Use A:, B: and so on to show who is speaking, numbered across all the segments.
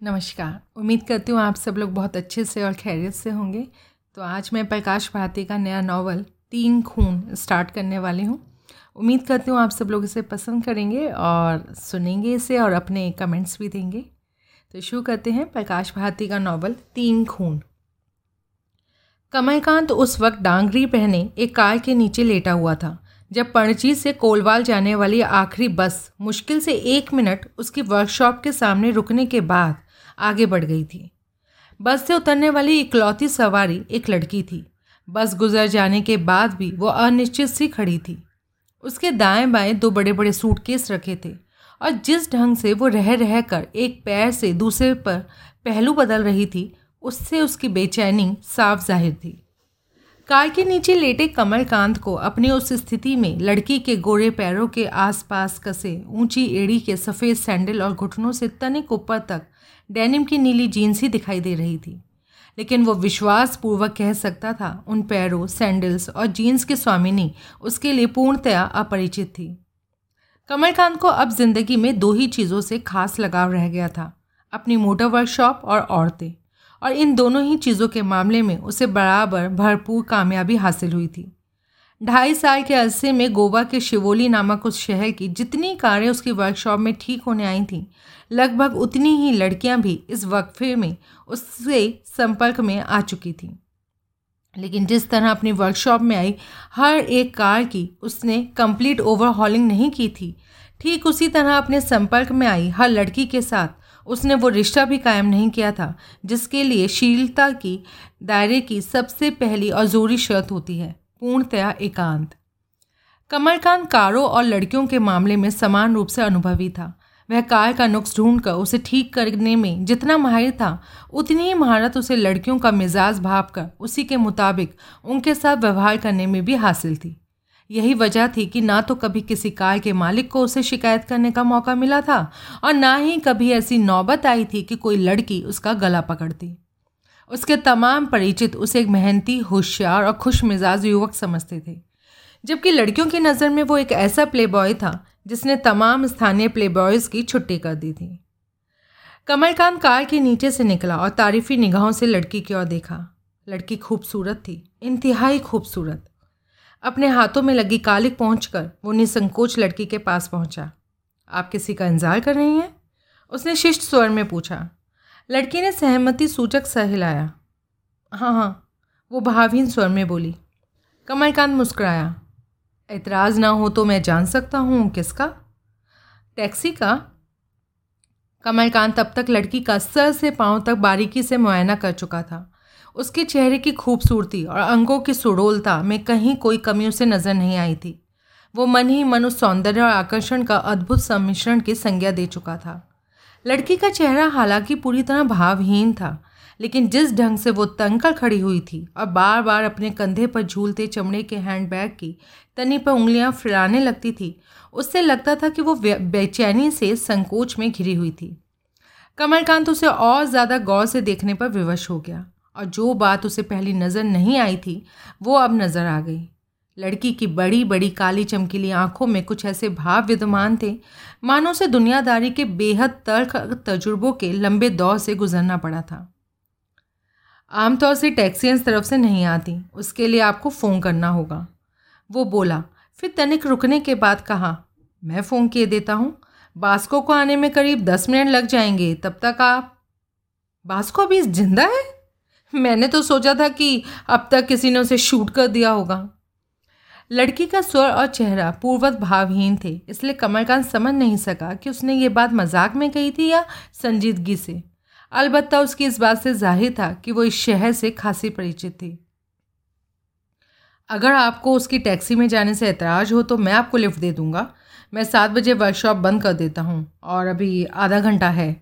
A: नमस्कार। उम्मीद करती हूँ आप सब लोग बहुत अच्छे से और खैरियत से होंगे। तो आज मैं प्रकाश भारती का नया नावल तीन खून स्टार्ट करने वाली हूँ। उम्मीद करती हूँ आप सब लोग इसे पसंद करेंगे और सुनेंगे इसे और अपने कमेंट्स भी देंगे। तो शुरू करते हैं प्रकाश भारती का नावल तीन खून। कमलकांत उस वक्त डांगरी पहने एक कार के नीचे लेटा हुआ था, जब पणजी से कोलवाल जाने वाली आखिरी बस मुश्किल से एक मिनट उसकी वर्कशॉप के सामने रुकने के बाद आगे बढ़ गई थी। बस से उतरने वाली इकलौती सवारी एक लड़की थी। बस गुजर जाने के बाद भी वो अनिश्चित सी खड़ी थी। उसके दाएँ बाएँ दो बड़े बड़े सूटकेस रखे थे और जिस ढंग से वो रह रह कर एक पैर से दूसरे पर पहलू बदल रही थी, उससे उसकी बेचैनी साफ़ ज़ाहिर थी। कार के नीचे लेटे कमलकांत को अपनी उस स्थिति में लड़की के गोरे पैरों के आसपास कसे ऊँची एड़ी के सफ़ेद सैंडल और घुटनों से तनिक ऊपर तक डेनिम की नीली जीन्स ही दिखाई दे रही थी। लेकिन वो विश्वासपूर्वक कह सकता था, उन पैरों सैंडल्स और जीन्स की स्वामिनी उसके लिए पूर्णतया अपरिचित थी। कमलकांत को अब ज़िंदगी में दो ही चीज़ों से खास लगाव रह गया था, अपनी मोटर वर्कशॉप और औरतें। और इन दोनों ही चीज़ों के मामले में उसे बराबर भरपूर कामयाबी हासिल हुई थी। ढाई साल के अरसे में गोवा के शिवोली नामक उस शहर की जितनी कारें उसकी वर्कशॉप में ठीक होने आई थीं, लगभग उतनी ही लड़कियाँ भी इस वक्फे में, उससे संपर्क में आ चुकी थीं। लेकिन जिस तरह अपनी वर्कशॉप में आई, हर एक कार की उसने कंप्लीट ओवरहॉलिंग नहीं की थी। ठीक उसी तरह अपने संपर्क में आई हर लड़की के साथ, उसने वो रिश्ता भी कायम नहीं किया था, जिसके लिए शीलता की दायरे की सबसे पहली और जोरी शर्त होती है। पूर्णतया एकांत। कमलकांत कारों और लड़कियों के मामले में समान रूप से अनुभवी था। वह कार का नुक्स ढूंढकर उसे ठीक करने में जितना माहिर था, उतनी ही महारत उसे लड़कियों का मिजाज भाप कर उसी के मुताबिक उनके साथ व्यवहार करने में भी हासिल थी। यही वजह थी कि ना तो कभी किसी कार के मालिक को उसे शिकायत करने का मौका मिला था और ना ही कभी ऐसी नौबत आई थी कि कोई लड़की उसका गला पकड़ती। उसके तमाम परिचित उसे एक मेहनती, होशियार और खुश मिजाज युवक समझते थे। जबकि लड़कियों की नज़र में वो एक ऐसा प्ले बॉय था, जिसने तमाम स्थानीय प्ले बॉयज़ की छुट्टी कर दी थी। कमलकांत कार के नीचे से निकला और तारीफी निगाहों से लड़की की ओर देखा। लड़की खूबसूरत थी, इंतहाई खूबसूरत। अपने हाथों में लगी कालिक पहुंचकर वो निसंकोच लड़की के पास पहुँचा। आप किसी का इंतज़ार कर रही हैं? उसने शिष्ट स्वर में पूछा। लड़की ने सहमति सूचक सर हिलाया हाँ हाँ वो भावहीन स्वर में बोली कमलकांत मुस्कुराया। एतराज़ ना हो तो मैं जान सकता हूँ किसका? टैक्सी का कमलकांत तब तक लड़की का सर से पाँव तक बारीकी से मुआयना कर चुका था। उसके चेहरे की खूबसूरती और अंगों की सुडोलता में कहीं कोई कमी उसे नज़र नहीं आई थी। वो मन ही मन उस सौंदर्य और आकर्षण का अद्भुत सम्मिश्रण की संज्ञा दे चुका था। लड़की का चेहरा हालाँकि पूरी तरह भावहीन था, लेकिन जिस ढंग से वो तंग कर खड़ी हुई थी और बार बार अपने कंधे पर झूलते चमड़े के हैंडबैग की तनी पर उंगलियाँ फिराने लगती थी, उससे लगता था कि वो बेचैनी से संकोच में घिरी हुई थी। कमलकांत उसे और ज़्यादा गौर से देखने पर विवश हो गया और जो बात उसे पहली नज़र नहीं आई थी, वो अब नज़र आ गई। लड़की की बड़ी बड़ी काली चमकीली आँखों में कुछ ऐसे भाव विद्यमान थे। मानो से दुनियादारी के बेहद तर्क तजुर्बों के लंबे दौर से गुजरना पड़ा था। आमतौर से टैक्सी इस तरफ़ से नहीं आती। उसके लिए आपको फ़ोन करना होगा। वो बोला, फिर तनिक रुकने के बाद कहा, मैं फ़ोन किए देता हूँ। बास्को को आने में करीब दस मिनट लग जाएँगे। तब तक आप बास्को अभी ज़िंदा है? मैंने तो सोचा था कि अब तक किसी ने उसे शूट कर दिया होगा। लड़की का स्वर और चेहरा पूर्वत भावहीन थे, इसलिए कमलकांत समझ नहीं सका कि उसने ये बात मज़ाक में कही थी या संजीदगी से। अलबत्त उसकी इस बात से ज़ाहिर था कि वो इस शहर से खासी परिचित थी। अगर आपको उसकी टैक्सी में जाने से ऐतराज़ हो तो मैं आपको लिफ्ट दे दूँगा। मैं सात बजे वर्कशॉप बंद कर देता हूँ और अभी आधा घंटा है।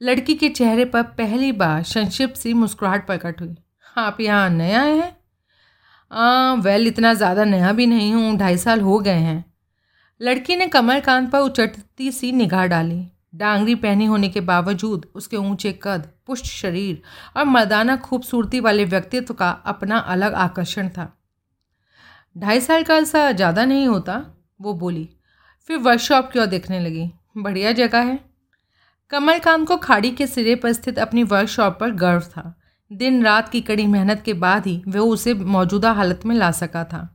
A: लड़की के चेहरे पर पहली बार संक्षिप्त सी मुस्कुराहट प्रकट हुई। आप यहाँ नए आए हैं? आ, वेल इतना ज़्यादा नया भी नहीं हूँ ढाई साल हो गए हैं। लड़की ने कमलकांत पर उचटती सी निगाह डाली। डांगरी पहनी होने के बावजूद उसके ऊँचे कद पुष्ट शरीर और मर्दाना खूबसूरती वाले व्यक्तित्व का अपना अलग आकर्षण था। ढाई साल का ऐसा ज़्यादा नहीं होता वो बोली। फिर वर्कशॉप की ओर देखने लगी। बढ़िया जगह है। कमलकांत को खाड़ी के सिरे पर स्थित अपनी वर्कशॉप पर गर्व था। दिन रात की कड़ी मेहनत के बाद ही वह उसे मौजूदा हालत में ला सका था।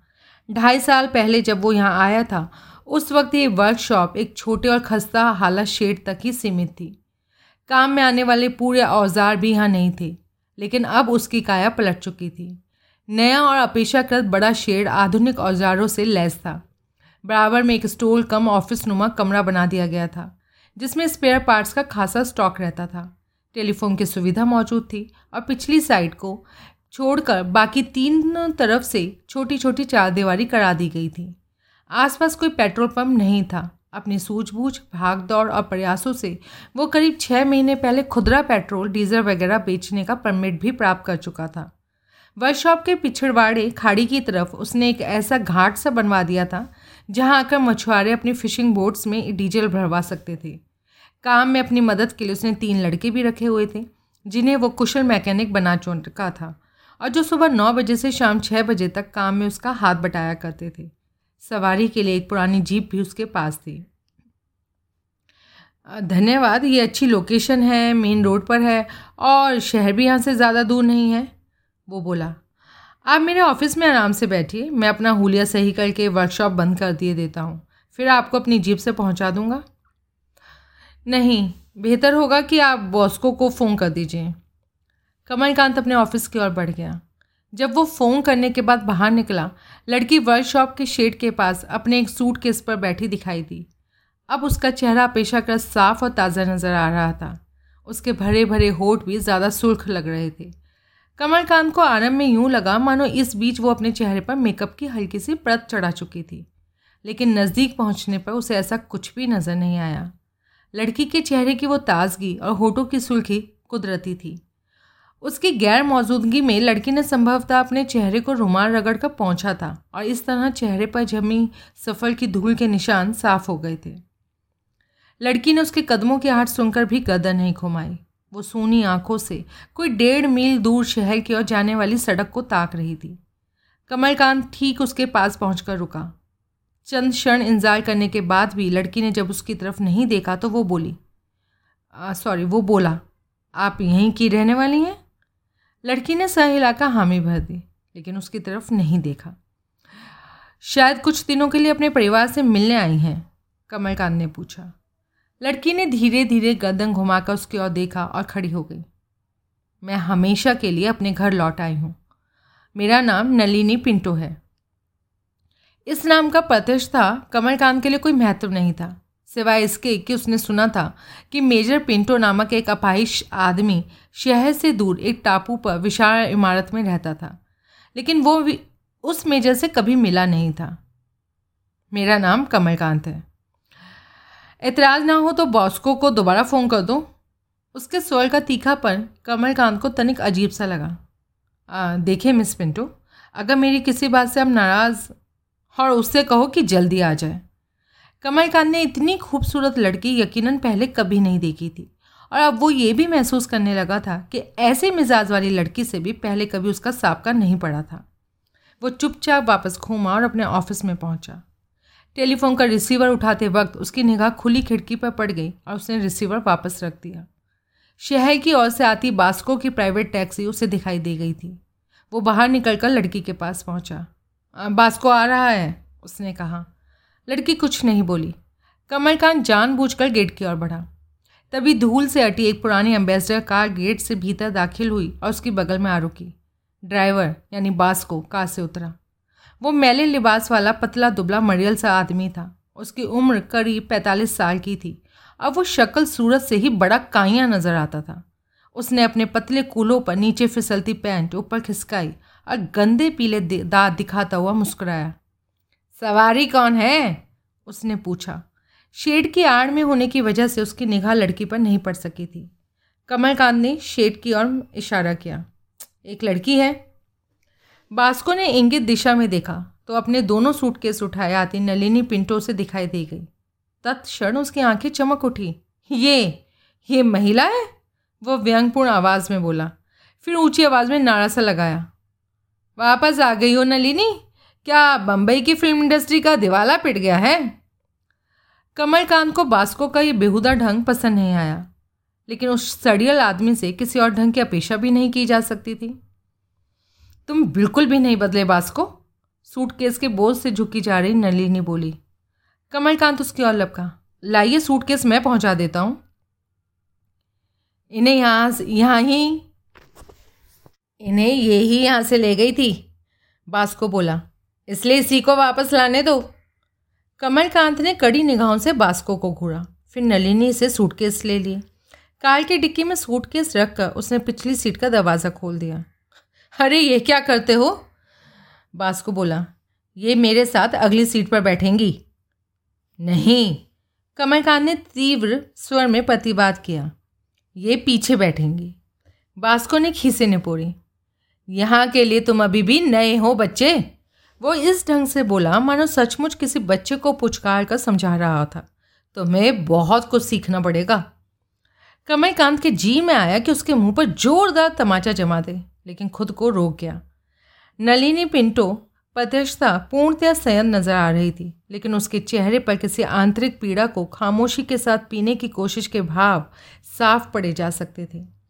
A: ढाई साल पहले जब वो यहाँ आया था, उस वक्त ये वर्कशॉप एक छोटे और खस्ता हालत शेड तक ही सीमित थी। काम में आने वाले पूरे औज़ार भी यहाँ नहीं थे, लेकिन अब उसकी काया पलट चुकी थी। नया और अपेक्षाकृत बड़ा शेड आधुनिक औजारों से लैस था। बराबर में एक स्टोल कम ऑफ़िस नुमा कमरा बना दिया गया था, जिसमें स्पेयर पार्ट्स का खासा स्टॉक रहता था। टेलीफोन की सुविधा मौजूद थी और पिछली साइड को छोड़कर बाकी तीन तरफ़ से छोटी छोटी चार दीवारी करा दी गई थी। आसपास कोई पेट्रोल पंप नहीं था। अपनी सूझबूझ भाग दौड़ और प्रयासों से वो करीब छः महीने पहले खुदरा पेट्रोल, डीजल वगैरह बेचने का परमिट भी प्राप्त कर चुका था। वर्कशॉप के पिछड़वाड़े खाड़ी की तरफ़ उसने एक ऐसा घाट सा बनवा दिया था, जहाँ आकर मछुआरे अपनी फिशिंग बोट्स में डीजल भरवा सकते थे। काम में अपनी मदद के लिए उसने तीन लड़के भी रखे हुए थे, जिन्हें वो कुशल मैकेनिक बना चुन चुका था। और जो सुबह नौ बजे से शाम छः बजे तक काम में उसका हाथ बटाया करते थे। सवारी के लिए एक पुरानी जीप भी उसके पास थी। धन्यवाद, ये अच्छी लोकेशन है, मेन रोड पर है, और शहर भी यहाँ से ज़्यादा दूर नहीं है, वो बोला। आप मेरे ऑफ़िस में आराम से बैठिए, मैं अपना हुलिया सही करके वर्कशॉप बंद कर दिए देता हूँ। फिर आपको अपनी जीप से पहुँचा दूँगा। नहीं, बेहतर होगा कि आप बॉस्को को फ़ोन कर दीजिए। कमलकांत अपने ऑफ़िस की ओर बढ़ गया। जब वो फ़ोन करने के बाद बाहर निकला, लड़की वर्कशॉप के शेड के पास अपने एक सूट केस पर बैठी दिखाई दी। अब उसका चेहरा अपेक्षाकृत साफ़ और ताज़ा नज़र आ रहा था। उसके भरे भरे होठ भी ज़्यादा सुर्ख लग रहे थे। कमलकांत को आरंभ में यूँ लगा, मानो इस बीच वो अपने चेहरे पर मेकअप की हल्की सी परत चढ़ा चुकी थी। लेकिन नज़दीक पहुँचने पर उसे ऐसा कुछ भी नज़र नहीं आया। लड़की के चेहरे की वो ताजगी और होठों की सुर्खी कुदरती थी। उसकी गैर मौजूदगी में लड़की ने संभवतः अपने चेहरे को रुमाल रगड़ कर पहुँचा था और इस तरह चेहरे पर जमी सफ़र की धूल के निशान साफ़ हो गए थे। लड़की ने उसके कदमों की आहट सुनकर भी गर्दन नहीं घुमाई। वो सूनी आँखों से कोई डेढ़ मील दूर शहर की ओर जाने वाली सड़क को ताक रही थी। कमलकांत ठीक उसके पास पहुंचकर रुका। चंद क्षण इंतज़ार करने के बाद भी लड़की ने जब उसकी तरफ़ नहीं देखा तो वो बोली सॉरी वो बोला, आप यहीं की रहने वाली हैं? लड़की ने सह हिलाकर हामी भर दी, लेकिन उसकी तरफ़ नहीं देखा। शायद कुछ दिनों के लिए अपने परिवार से मिलने आई हैं, कमलकांत ने पूछा। लड़की ने धीरे धीरे गर्दन घुमाकर उसकी ओर देखा और खड़ी हो गई। मैं हमेशा के लिए अपने घर लौट आई हूँ। मेरा नाम नलिनी पिंटो है। इस नाम का प्रतिष्ठा कमलकांत के लिए कोई महत्व नहीं था। सिवाय इसके कि उसने सुना था कि मेजर पिंटो नामक एक अपाहिश आदमी शहर से दूर एक टापू पर विशाल इमारत में रहता था, लेकिन वो भी उस मेजर से कभी मिला नहीं था। मेरा नाम कमलकांत है। एतराज़ ना हो तो बॉस्को को दोबारा फ़ोन कर दो। उसके स्वर का तीखापन कमलकांत को तनिक अजीब सा लगा। देखिए मिस पिंटो, अगर मेरी किसी बात से आप नाराज़ और उससे कहो कि जल्दी आ जाए। कमलकांत ने इतनी खूबसूरत लड़की यकीनन पहले कभी नहीं देखी थी। और अब वो ये भी महसूस करने लगा था कि ऐसे मिजाज वाली लड़की से भी पहले कभी उसका साबका नहीं पड़ा था। वो चुपचाप वापस घूमा और अपने ऑफ़िस में पहुँचा। टेलीफोन का रिसीवर उठाते वक्त उसकी निगाह खुली खिड़की पर पड़ गई और उसने रिसीवर वापस रख दिया। शहर की ओर से आती बास्को की प्राइवेट टैक्सी उसे दिखाई दे गई थी। वो बाहर निकलकर लड़की के पास पहुँचा। बास्को आ रहा है, उसने कहा। लड़की कुछ नहीं बोली। कमलकांत जानबूझकर गेट की ओर बढ़ा। तभी धूल से अटी एक पुरानी एम्बेसडर कार गेट से भीतर दाखिल हुई और उसकी बगल में आ रुकी ड्राइवर, यानी बास को कार से उतरा। वो मैले लिबास वाला पतला दुबला मरियल सा आदमी था। उसकी उम्र करीब पैंतालीस साल की थी। अब वो शक्ल सूरत से ही बड़ा काइया नज़र आता था। उसने अपने पतले कूलों पर नीचे फिसलती पैंट ऊपर खिसकाई और गंदे पीले दांत दिखाता हुआ मुस्कुराया। सवारी कौन है? उसने पूछा। शेड की आड़ में होने की वजह से उसकी निगाह लड़की पर नहीं पड़ सकी थी। कमलकांत ने शेड की ओर इशारा किया। एक लड़की है? बास्को ने इंगित दिशा में देखा तो अपने दोनों सूटकेस उठाए, आती नलिनी पिंटो से दिखाई दे गई। तत्क्षण उसकी आँखें चमक उठी। ये ये महिला है? वह व्यंगपूर्ण आवाज़ में बोला। फिर ऊँची आवाज़ में नारा सा लगाया। वापस आ गई हो नलिनी? क्या बम्बई की फ़िल्म इंडस्ट्री का दिवाला पिट गया है? कमलकांत को बास्को का ये बेहुदा ढंग पसंद नहीं आया, लेकिन उस सड़ियल आदमी से किसी और ढंग की अपेक्षा भी नहीं की जा सकती थी। तुम बिल्कुल भी नहीं बदले बास्को, सूटकेस के बोझ से झुकी जा रही नलिनी बोली। कमलकांत उसकी और लपका, लाइए सूटकेस मैं पहुँचा देता हूँ। इन्हें यहाँ यहाँ ही इन्हें ये ही यहाँ से ले गई थी। बास्को बोला, इसलिए इसी को वापस लाने दो। कमलकांत ने कड़ी निगाहों से बास्को को घूरा, फिर नलिनी से सूटकेस ले लिए कार की डिक्की में सूटकेस रख कर उसने पिछली सीट का दरवाज़ा खोल दिया। अरे, ये क्या करते हो? बास्को बोला, ये मेरे साथ अगली सीट पर बैठेंगी। नहीं, कमलकांत ने तीव्र स्वर में प्रतिवाद किया, ये पीछे बैठेंगी। बास्को ने खीसे ने पोड़ी यहाँ के लिए तुम अभी भी नए हो बच्चे? वो इस ढंग से बोला, मानो सचमुच किसी बच्चे को पुचकार कर समझा रहा था। तुम्हें बहुत कुछ सीखना पड़ेगा। कमलकांत के जी में आया कि उसके मुँह पर जोरदार तमाचा जमा दे, लेकिन खुद को रोक गया। नलिनी पिंटो प्रत्यक्षता पूर्णतया संयम नज़र आ रही थी, लेकिन उसके चेहरे पर किसी आंतरिक पीड़ा को खामोशी के साथ पीने की कोशिश के भाव साफ़ पड़े जा सकते थे।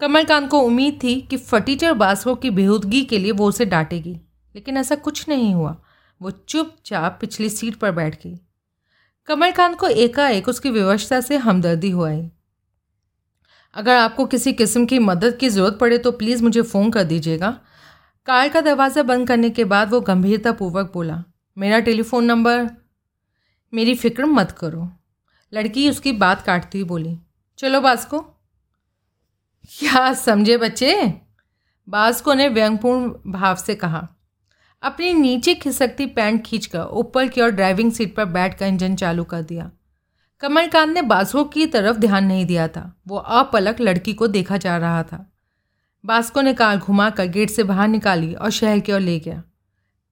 A: कमलकांत को उम्मीद थी कि फटीचर बासको की बेहूदगी के लिए वो उसे डांटेगी, लेकिन ऐसा कुछ नहीं हुआ। वो चुपचाप पिछली सीट पर बैठ गई। कमलकांत को एकाएक उसकी व्यवस्था से हमदर्दी हो आई। अगर आपको किसी किस्म की मदद की ज़रूरत पड़े तो प्लीज़ मुझे फ़ोन कर दीजिएगा। कार का दरवाज़ा बंद करने के बाद वो गंभीरतापूर्वक बोला, मेरा टेलीफोन नंबर, मेरी फ़िक्र मत करो। लड़की उसकी बात काटती बोली, चलो बास्को। क्या समझे बच्चे? बास्को ने व्यंगपूर्ण भाव से कहा, अपनी नीचे खिसकती पैंट खींचकर ऊपर की ओर ड्राइविंग सीट पर बैठकर इंजन चालू कर दिया। कमलकांत ने बास्को की तरफ़ ध्यान नहीं दिया था। वो अपलक लड़की को देखा जा रहा था। बास्को ने कार घुमा कर गेट से बाहर निकाली और शहर की ओर ले गया।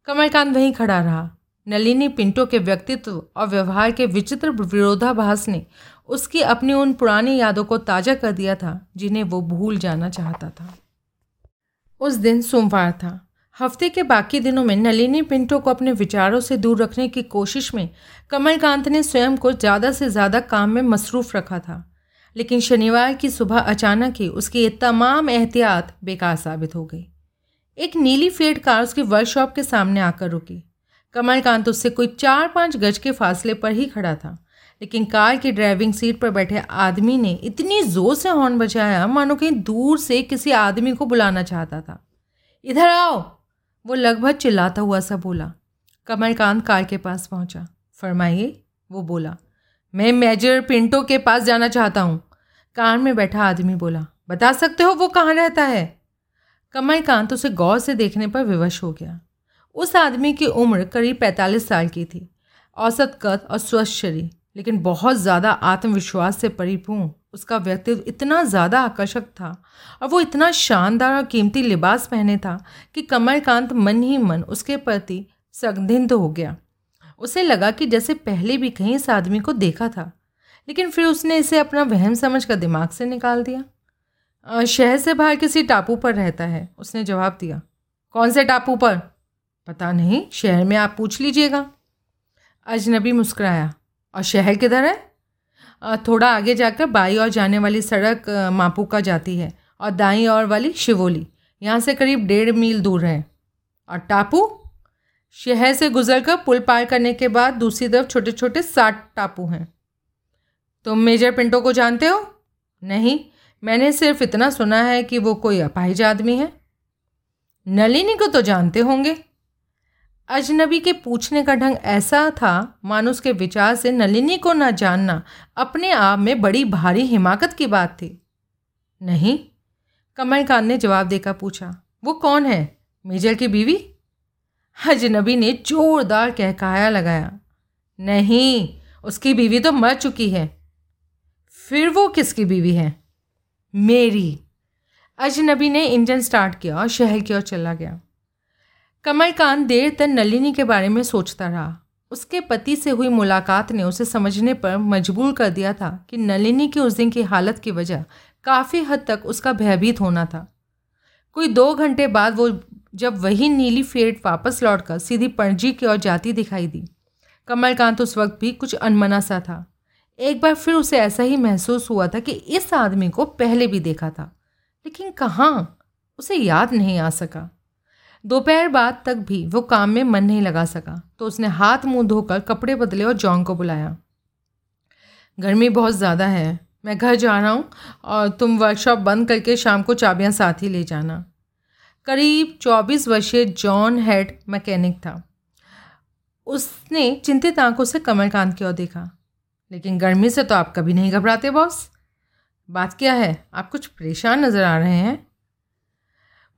A: कमलकांत वहीं खड़ा रहा। नलिनी, पिंटो के व्यक्तित्व और व्यवहार के विचित्र विरोधाभास ने उसकी अपनी उन पुरानी यादों को ताज़ा कर दिया था, जिन्हें वो भूल जाना चाहता था। उस दिन सोमवार था। हफ़्ते के बाकी दिनों में नलिनी पिंटो को अपने विचारों से दूर रखने की कोशिश में कमलकांत ने स्वयं को ज़्यादा से ज़्यादा काम में मसरूफ़ रखा था। लेकिन शनिवार की सुबह अचानक ही उसकी ये तमाम एहतियात बेकार साबित हो गई। एक नीली फेड कार उसकी वर्कशॉप के सामने आकर रुकी। कमलकांत उससे कोई चार पाँच गज के फासले पर ही खड़ा था। लेकिन कार की ड्राइविंग सीट पर बैठे आदमी ने इतनी ज़ोर से हॉर्न बजाया, मानो कहीं दूर से किसी आदमी को बुलाना चाहता था। इधर आओ, वो लगभग चिल्लाता हुआ सा बोला। कमलकांत कार के पास पहुँचा। फरमाइए, वो बोला। मैं मेजर पिंटो के पास जाना चाहता हूँ। कार में बैठा आदमी बोला। बता सकते हो वो कहाँ रहता है? कमलकांत उसे गौर से देखने पर विवश हो गया। उस आदमी की उम्र करीब पैंतालीस साल की थी। औसत कद और स्वस्थ शरीर। लेकिन बहुत ज़्यादा आत्मविश्वास से परिपूर्ण उसका व्यक्तित्व इतना ज़्यादा आकर्षक था और वो इतना शानदार और कीमती लिबास पहने था कि कमलकांत मन ही मन उसके प्रति संदिग्ध हो गया। उसे लगा कि जैसे पहले भी कहीं इस आदमी को देखा था, लेकिन फिर उसने इसे अपना वहम समझ कर दिमाग से निकाल दिया। शहर से बाहर किसी टापू पर रहता है, उसने जवाब दिया। कौन से टापू पर? पता नहीं, शहर में आप पूछ लीजिएगा। अजनबी मुस्कुराया। और शहर किधर है? थोड़ा आगे जाकर बाई और जाने वाली सड़क मापूका जाती है और दाई और वाली शिवोली। यहाँ से करीब डेढ़ मील दूर है। और टापू? शहर से गुजरकर पुल पार करने के बाद दूसरी तरफ़ छोटे छोटे साठ टापू हैं। तुम मेजर पिंटो को जानते हो? नहीं। मैंने सिर्फ़ इतना सुना है कि वो कोई अपाहिज आदमी है। नलिनी को तो जानते होंगे। अजनबी के पूछने का ढंग ऐसा था, मानो उसके विचार से नलिनी को न जानना अपने आप में बड़ी भारी हिमाकत की बात थी। नहीं कमलकांत ने जवाब देकर पूछा, वो कौन है? मेजर की बीवी? अजनबी ने जोरदार कहकाया लगाया, नहीं, उसकी बीवी तो मर चुकी है। फिर वो किसकी बीवी है? मेरी। अजनबी ने इंजन स्टार्ट किया और शहर की ओर चला गया। कमलकांत देर तक नलिनी के बारे में सोचता रहा। उसके पति से हुई मुलाकात ने उसे समझने पर मजबूर कर दिया था कि नलिनी की उस दिन की हालत की वजह काफ़ी हद तक उसका भयभीत होना था। कोई दो घंटे बाद वो जब वही नीली फेट वापस लौटकर सीधी पणजी की ओर जाती दिखाई दी। कमलकांत उस वक्त भी कुछ अनमना सा था। एक बार फिर उसे ऐसा ही महसूस हुआ था कि इस आदमी को पहले भी देखा था। लेकिन कहाँ? उसे याद नहीं आ सका। दोपहर बाद तक भी वो काम में मन नहीं लगा सका तो उसने हाथ मुँह धोकर कपड़े बदले और जॉन को बुलाया। गर्मी बहुत ज़्यादा है, मैं घर जा रहा हूँ और तुम वर्कशॉप बंद करके शाम को चाबियाँ साथ ही ले जाना। करीब चौबीस वर्षीय जॉन हेड मैकेनिक था। उसने चिंतित आँखों से कमलकांत की ओर देखा, लेकिन गर्मी से तो आप कभी नहीं घबराते, बॉस। बात क्या है? आप कुछ परेशान नज़र आ रहे हैं?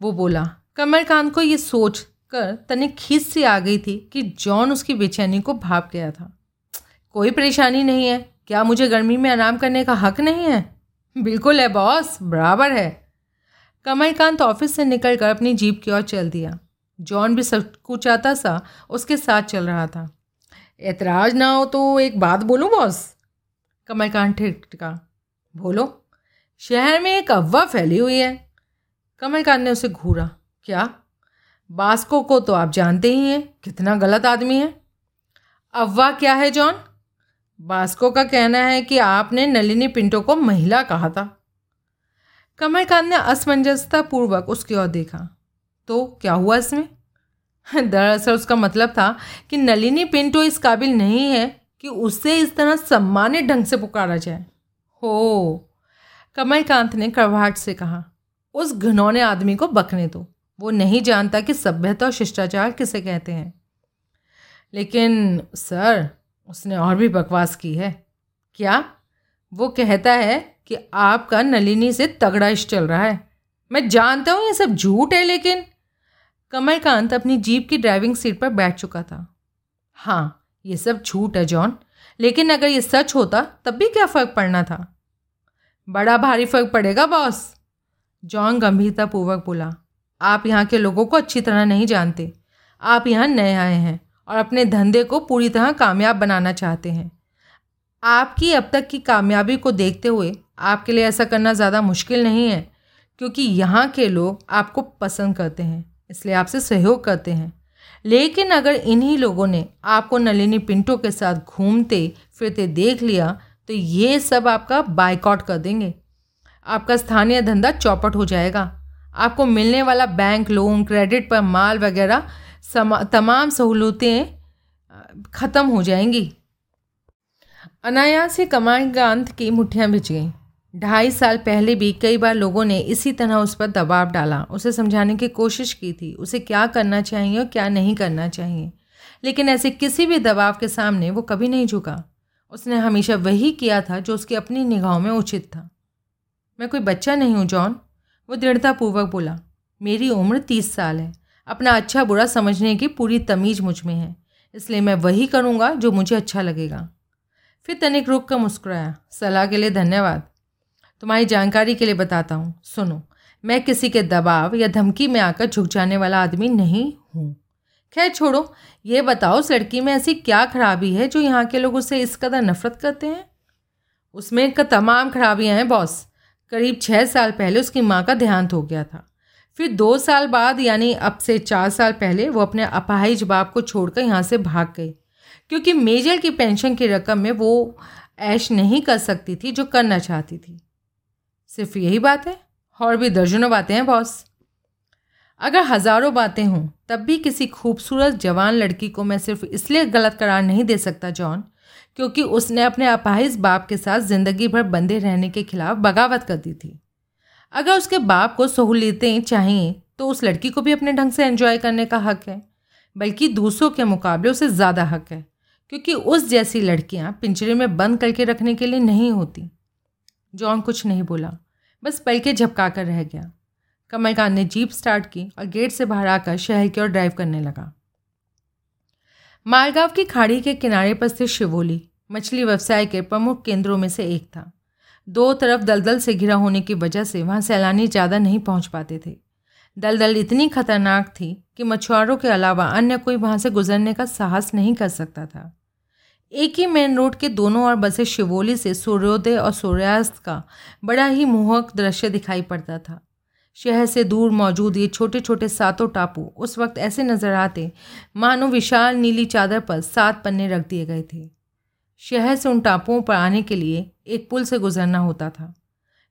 A: वो बोला कमलकांत को ये सोच कर तनिक खींच सी आ गई थी कि जॉन उसकी बेचैनी को भाप गया था। कोई परेशानी नहीं है। क्या मुझे गर्मी में आराम करने का हक नहीं है? बिल्कुल है, बॉस। बराबर है। कमलकांत ऑफ़िस से निकलकर अपनी जीप की ओर चल दिया। जॉन भी सब कुछ आता सा उसके साथ चल रहा था। एतराज़ ना हो तो एक बात बोलूँ, बॉस? कमलकांत टिका बोलो। शहर में एक अफवाह फैली हुई है। कमलकांत ने उसे घूरा। क्या? बास्को को तो आप जानते ही हैं, कितना गलत आदमी है। अव्वा क्या है, जॉन? बास्को का कहना है कि आपने नलिनी पिंटो को महिला कहा था। कमलकांत ने असमंजसता पूर्वक उसकी ओर देखा। तो क्या हुआ इसमें? दरअसल उसका मतलब था कि नलिनी पिंटो इस काबिल नहीं है कि उसे इस तरह सम्मानित ढंग से पुकारा जाए। हो, कमलकांत ने करवाहट से कहा, उस घनौने आदमी को बकने दो। वो नहीं जानता कि सभ्यता और शिष्टाचार किसे कहते हैं। लेकिन सर, उसने और भी बकवास की है। क्या? वो कहता है कि आपका नलिनी से तगड़ा इश्क चल रहा है। मैं जानता हूँ ये सब झूठ है, लेकिन कमलकांत अपनी जीप की ड्राइविंग सीट पर बैठ चुका था। हाँ ये सब झूठ है, जॉन। लेकिन अगर ये सच होता, तब भी क्या फ़र्क पड़ना था? बड़ा भारी फ़र्क पड़ेगा, बॉस। जॉन गंभीरतापूर्वक बोला। आप यहाँ के लोगों को अच्छी तरह नहीं जानते। आप यहाँ नए आए हैं और अपने धंधे को पूरी तरह कामयाब बनाना चाहते हैं। आपकी अब तक की कामयाबी को देखते हुए आपके लिए ऐसा करना ज़्यादा मुश्किल नहीं है, क्योंकि यहाँ के लोग आपको पसंद करते हैं, इसलिए आपसे सहयोग करते हैं। लेकिन अगर इन्हीं लोगों ने आपको नलिनी पिंटो के साथ घूमते, फिरते देख लिया तो ये सब आपका बाइकआउट कर देंगे। आपका स्थानीय धंधा चौपट हो जाएगा। आपको मिलने वाला बैंक लोन क्रेडिट पर माल वगैरह तमाम सहूलतें ख़त्म हो जाएँगी। अनायास ही कमालकांत की मुठ्ठियाँ भिज गईं। ढाई साल पहले भी कई बार लोगों ने इसी तरह उस पर दबाव डाला। उसे समझाने की कोशिश की थी, उसे क्या करना चाहिए और क्या नहीं करना चाहिए। लेकिन ऐसे किसी भी दबाव के सामने वो कभी नहीं झुका। उसने हमेशा वही किया था जो उसकी अपनी निगाहों में उचित था। मैं कोई बच्चा नहीं हूँ, जॉन। वो दृढ़तापूर्वक बोला, मेरी उम्र तीस साल है। अपना अच्छा बुरा समझने की पूरी तमीज़ मुझमें है, इसलिए मैं वही करूँगा जो मुझे अच्छा लगेगा। फिर तनिक रुक कर मुस्कुराया, सलाह के लिए धन्यवाद। तुम्हारी जानकारी के लिए बताता हूँ। सुनो, मैं किसी के दबाव या धमकी में आकर झुक जाने वाला आदमी नहीं हूँ। खैर छोड़ो, ये बताओ उस लड़की में ऐसी क्या खराबी है जो यहाँ के लोग उससे इस कदर नफरत करते हैं? उसमें का, तमाम खराबियाँ हैं, बॉस। करीब छः साल पहले उसकी माँ का देहांत हो गया था। फिर दो साल बाद, यानी अब से चार साल पहले, वो अपने अपाहिज बाप को छोड़कर यहाँ से भाग गई। क्योंकि मेजर की पेंशन की रकम में वो ऐश नहीं कर सकती थी जो करना चाहती थी। सिर्फ़ यही बात है और भी दर्जनों बातें हैं, बॉस। अगर हज़ारों बातें हों, तब भी किसी खूबसूरत जवान लड़की को मैं सिर्फ़ इसलिए गलत करार नहीं दे सकता, जॉन क्योंकि उसने अपने अपाहिज बाप के साथ ज़िंदगी भर बंधे रहने के खिलाफ बगावत कर दी थी। अगर उसके बाप को सहूलियतें चाहिए तो उस लड़की को भी अपने ढंग से एंजॉय करने का हक है। बल्कि दूसरों के मुकाबले उसे ज़्यादा हक है, क्योंकि उस जैसी लड़कियाँ पिंजरे में बंद करके रखने के लिए नहीं होती। जॉन कुछ नहीं बोला, बस पल के झपका कर रह गया। कमलकांत ने जीप स्टार्ट की और गेट से बाहर आकर शहर की ओर ड्राइव करने लगा। मालगांव की खाड़ी के किनारे पर स्थित शिवोली, मछली व्यवसाय के प्रमुख केंद्रों में से एक था। दो तरफ़ दलदल से घिरा होने की वजह से वहाँ सैलानी ज़्यादा नहीं पहुँच पाते थे। दलदल इतनी खतरनाक थी कि मछुआरों के अलावा अन्य कोई वहाँ से गुजरने का साहस नहीं कर सकता था। एक ही मेन रोड के दोनों ओर बसे शिवोली से सूर्योदय और सूर्यास्त का बड़ा ही मोहक दृश्य दिखाई पड़ता था। शहर से दूर मौजूद ये छोटे छोटे सातों टापू उस वक्त ऐसे नज़र आते मानो विशाल नीली चादर पर सात पन्ने रख दिए गए थे। शहर से उन टापुओं पर आने के लिए एक पुल से गुजरना होता था।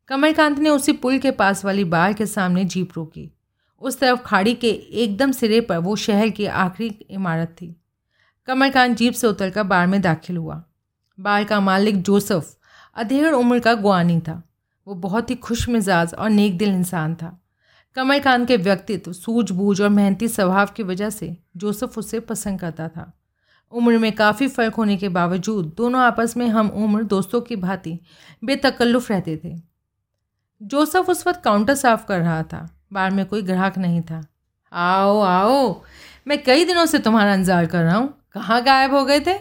A: कमलकांत ने उसी पुल के पास वाली बार के सामने जीप रोकी। उस तरफ़ खाड़ी के एकदम सिरे पर वो शहर की आखिरी इमारत थी। कमलकांत जीप से उतरकर बार में दाखिल हुआ। बार का मालिक जोसफ, अधेड़ उम्र का गुआनी था। वो बहुत ही खुश मिजाज और नेक दिल इंसान था। कमलकांत के व्यक्तित्व, सूझबूझ और मेहनती स्वभाव की वजह से जोसफ उसे पसंद करता था। उम्र में काफ़ी फ़र्क होने के बावजूद दोनों आपस में हम उम्र, दोस्तों की भांति बेतकल्लुफ़ रहते थे। जोसफ उस वक्त काउंटर साफ़ कर रहा था बार में कोई ग्राहक नहीं था। आओ आओ, मैं कई दिनों से तुम्हारा इंतज़ार कर रहा हूँ, कहाँ गायब हो गए थे?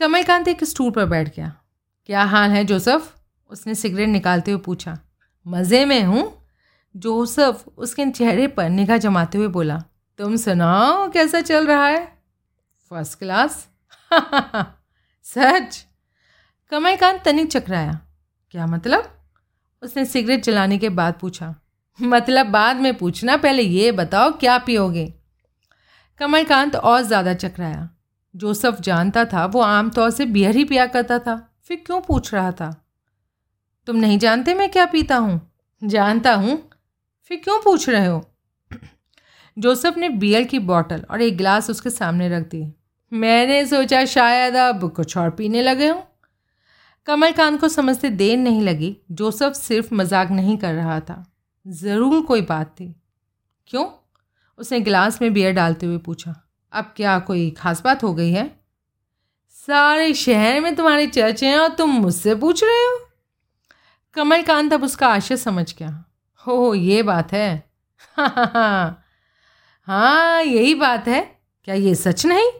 A: कमलकांत एक स्टूल पर बैठ गया। क्या हाल है जोसफ? उसने सिगरेट निकालते हुए पूछा, मज़े में हूँ? जोसफ उसके चेहरे पर निगाह जमाते हुए बोला, तुम सुनाओ कैसा चल रहा है? First class. सच? कमलकांत तनिक चकराया, क्या मतलब? उसने सिगरेट जलाने के बाद पूछा मतलब बाद में पूछना, पहले ये बताओ क्या पियोगे? कमलकांत और ज़्यादा चकराया, जोसफ जानता था, वो आमतौर से बियर ही पिया करता था, फिर क्यों पूछ रहा था? तुम नहीं जानते मैं क्या पीता हूँ? जानता हूँ। फिर क्यों पूछ रहे हो? जोसफ ने बियर की बॉटल और एक गिलास उसके सामने रख दी। मैंने सोचा शायद अब कुछ और पीने लगे हों। कमलकांत को समझते देर नहीं लगी। जोसफ सिर्फ़ मज़ाक नहीं कर रहा था। ज़रूर कोई बात थी। क्यों? उसने गिलास में बियर डालते हुए पूछा। अब क्या कोई खास बात हो गई है? सारे शहर में तुम्हारे चर्चे हैं और तुम मुझसे पूछ रहे हो? कमलकांत अब उसका आशय समझ गया। हो ये बात है। हाँ यही बात है। क्या ये सच नहीं?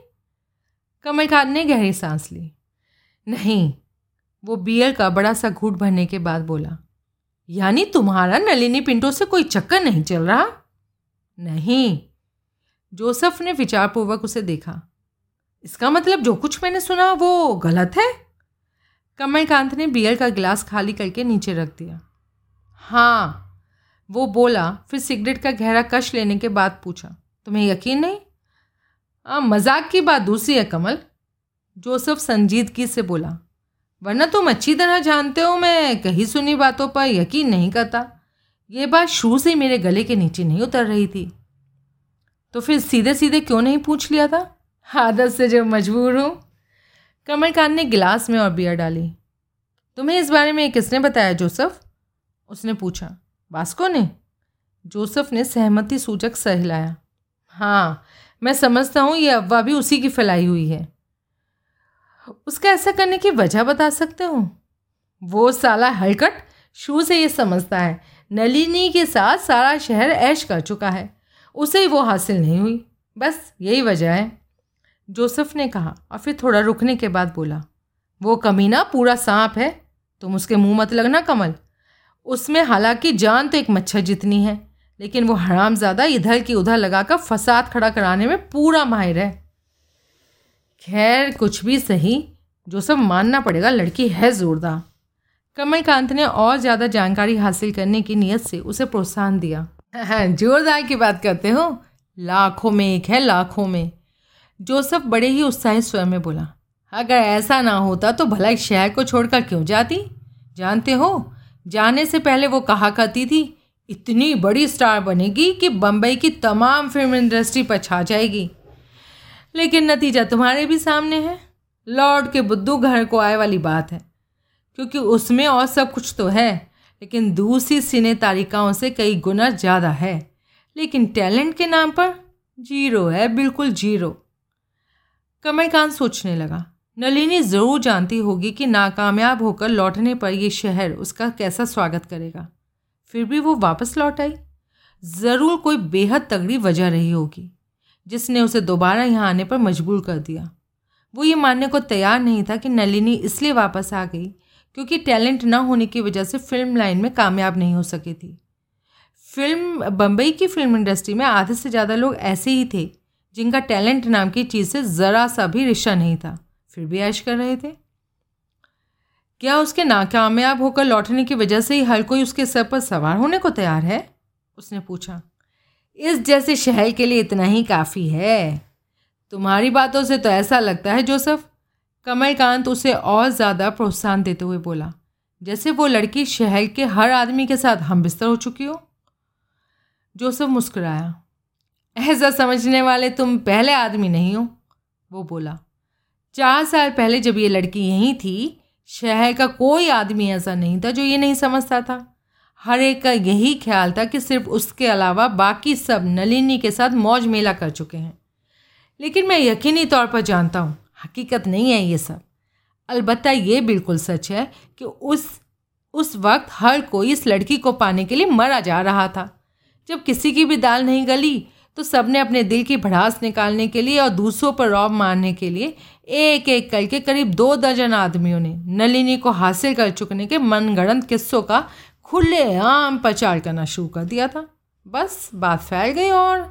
A: कमलकांत ने गहरी सांस ली। नहीं, वो बियर का बड़ा सा घूट भरने के बाद बोला, यानी तुम्हारा नलिनी पिंटो से कोई चक्कर नहीं चल रहा? नहीं। जोसफ ने विचारपूर्वक उसे देखा। इसका मतलब जो कुछ मैंने सुना वो गलत है? कमलकांत ने बियर का गिलास खाली करके नीचे रख दिया। हाँ वो बोला फिर सिगरेट का गहरा कश लेने के बाद पूछा तुम्हें यकीन नहीं? आ, मज़ाक की बात दूसरी है कमल जोसफ संजीदगी से बोला। वरना तुम अच्छी तरह जानते हो मैं कहीं सुनी बातों पर यकीन नहीं करता। ये बात शुरू से मेरे गले के नीचे नहीं उतर रही थी। तो फिर सीधे सीधे क्यों नहीं पूछ लिया था? आदत से जब मजबूर हूँ कमलकांत ने गिलास में और बियर डाली। तुम्हें इस बारे में किसने बताया, जोसफ? उसने पूछा। बास्को ने? जोसफ ने सहमति सूचक सहलाया। हाँ मैं समझता हूँ ये अफवाह भी उसी की फैलाई हुई है। उसका ऐसा करने की वजह बता सकते हो? वो साला हलकट शू से ये समझता है। नलिनी के साथ सारा शहर ऐश कर चुका है। उसे वो हासिल नहीं हुई। बस यही वजह है। जोसेफ ने कहा और फिर थोड़ा रुकने के बाद बोला, वो कमीना, पूरा सांप है। तुम उसके मुँह मत लगना, कमल। उसमें हालाँकि जान तो एक मच्छर जितनी है, लेकिन वो हराम ज़्यादा इधर की उधर लगाकर फसाद खड़ा कराने में पूरा माहिर है। खैर, कुछ भी सही जो सब मानना पड़ेगा, लड़की है जोरदार। कमलकांत ने और ज़्यादा जानकारी हासिल करने की नीयत से उसे प्रोत्साहन दिया। जोरदार की बात करते हो? लाखों में एक है, लाखों में। जोसफ बड़े ही उत्साहित स्वयं में बोला, अगर ऐसा ना होता तो भला इस शहर को छोड़कर क्यों जाती? जानते हो, जाने से पहले वो कहा करती थी, इतनी बड़ी स्टार बनेगी कि बम्बई की तमाम फ़िल्म इंडस्ट्री पर छा जाएगी। लेकिन नतीजा तुम्हारे भी सामने है। लॉर्ड के बुद्धू घर को आए वाली बात है, क्योंकि उसमें और सब कुछ तो है, लेकिन दूसरी सिने तारिकाओं से कई गुना ज़्यादा है। लेकिन टैलेंट के नाम पर ज़ीरो है, बिल्कुल ज़ीरो। कमलकांत सोचने लगा। नलिनी ज़रूर जानती होगी कि नाकामयाब होकर लौटने पर यह शहर उसका कैसा स्वागत करेगा। फिर भी वो वापस लौट आई। ज़रूर कोई बेहद तगड़ी वजह रही होगी, जिसने उसे दोबारा यहाँ आने पर मजबूर कर दिया। वो ये मानने को तैयार नहीं था कि नलिनी इसलिए वापस आ गई, क्योंकि टैलेंट ना होने की वजह से फ़िल्म लाइन में कामयाब नहीं हो सकी थी। फ़िल्म बम्बई की फ़िल्म इंडस्ट्री में आधे से ज़्यादा लोग ऐसे ही थे जिनका टैलेंट नाम की चीज़ से ज़रा सा भी रिश्ता नहीं था। फिर भी ऐश कर रहे थे। क्या उसके नाकामयाब होकर लौटने की वजह से ही हर कोई उसके सर पर सवार होने को तैयार है? उसने पूछा। इस जैसे शहर के लिए इतना ही काफ़ी है। तुम्हारी बातों से तो ऐसा लगता है, जोसफ। कमलकांत उसे और ज़्यादा प्रोत्साहन देते हुए बोला। जैसे वो लड़की शहर के हर आदमी के साथ हम बिस्तर हो चुकी हो। जोसफ मुस्कुराया। ऐसा समझने वाले तुम पहले आदमी नहीं हो, वो बोला। चार साल पहले जब ये लड़की यहीं थी, शहर का कोई आदमी ऐसा नहीं था जो ये नहीं समझता था। हर एक का यही ख्याल था कि सिर्फ़ उसके अलावा बाकी सब नलिनी के साथ मौज मेला कर चुके हैं। लेकिन मैं यकीनी तौर पर जानता हूँ, हकीकत नहीं है ये सब। अलबत्ता ये बिल्कुल सच है कि उस उस वक्त हर कोई इस लड़की को पाने के लिए मरा जा रहा था। जब किसी की भी दाल नहीं गली तो सबने अपने दिल की भड़ास निकालने के लिए और दूसरों पर रौब मारने के लिए एक एक करके करीब दो दर्जन आदमियों ने नलिनी को हासिल कर चुकने के मनगढ़ंत किस्सों का खुले आम प्रचार करना शुरू कर दिया था। बस बात फैल गई और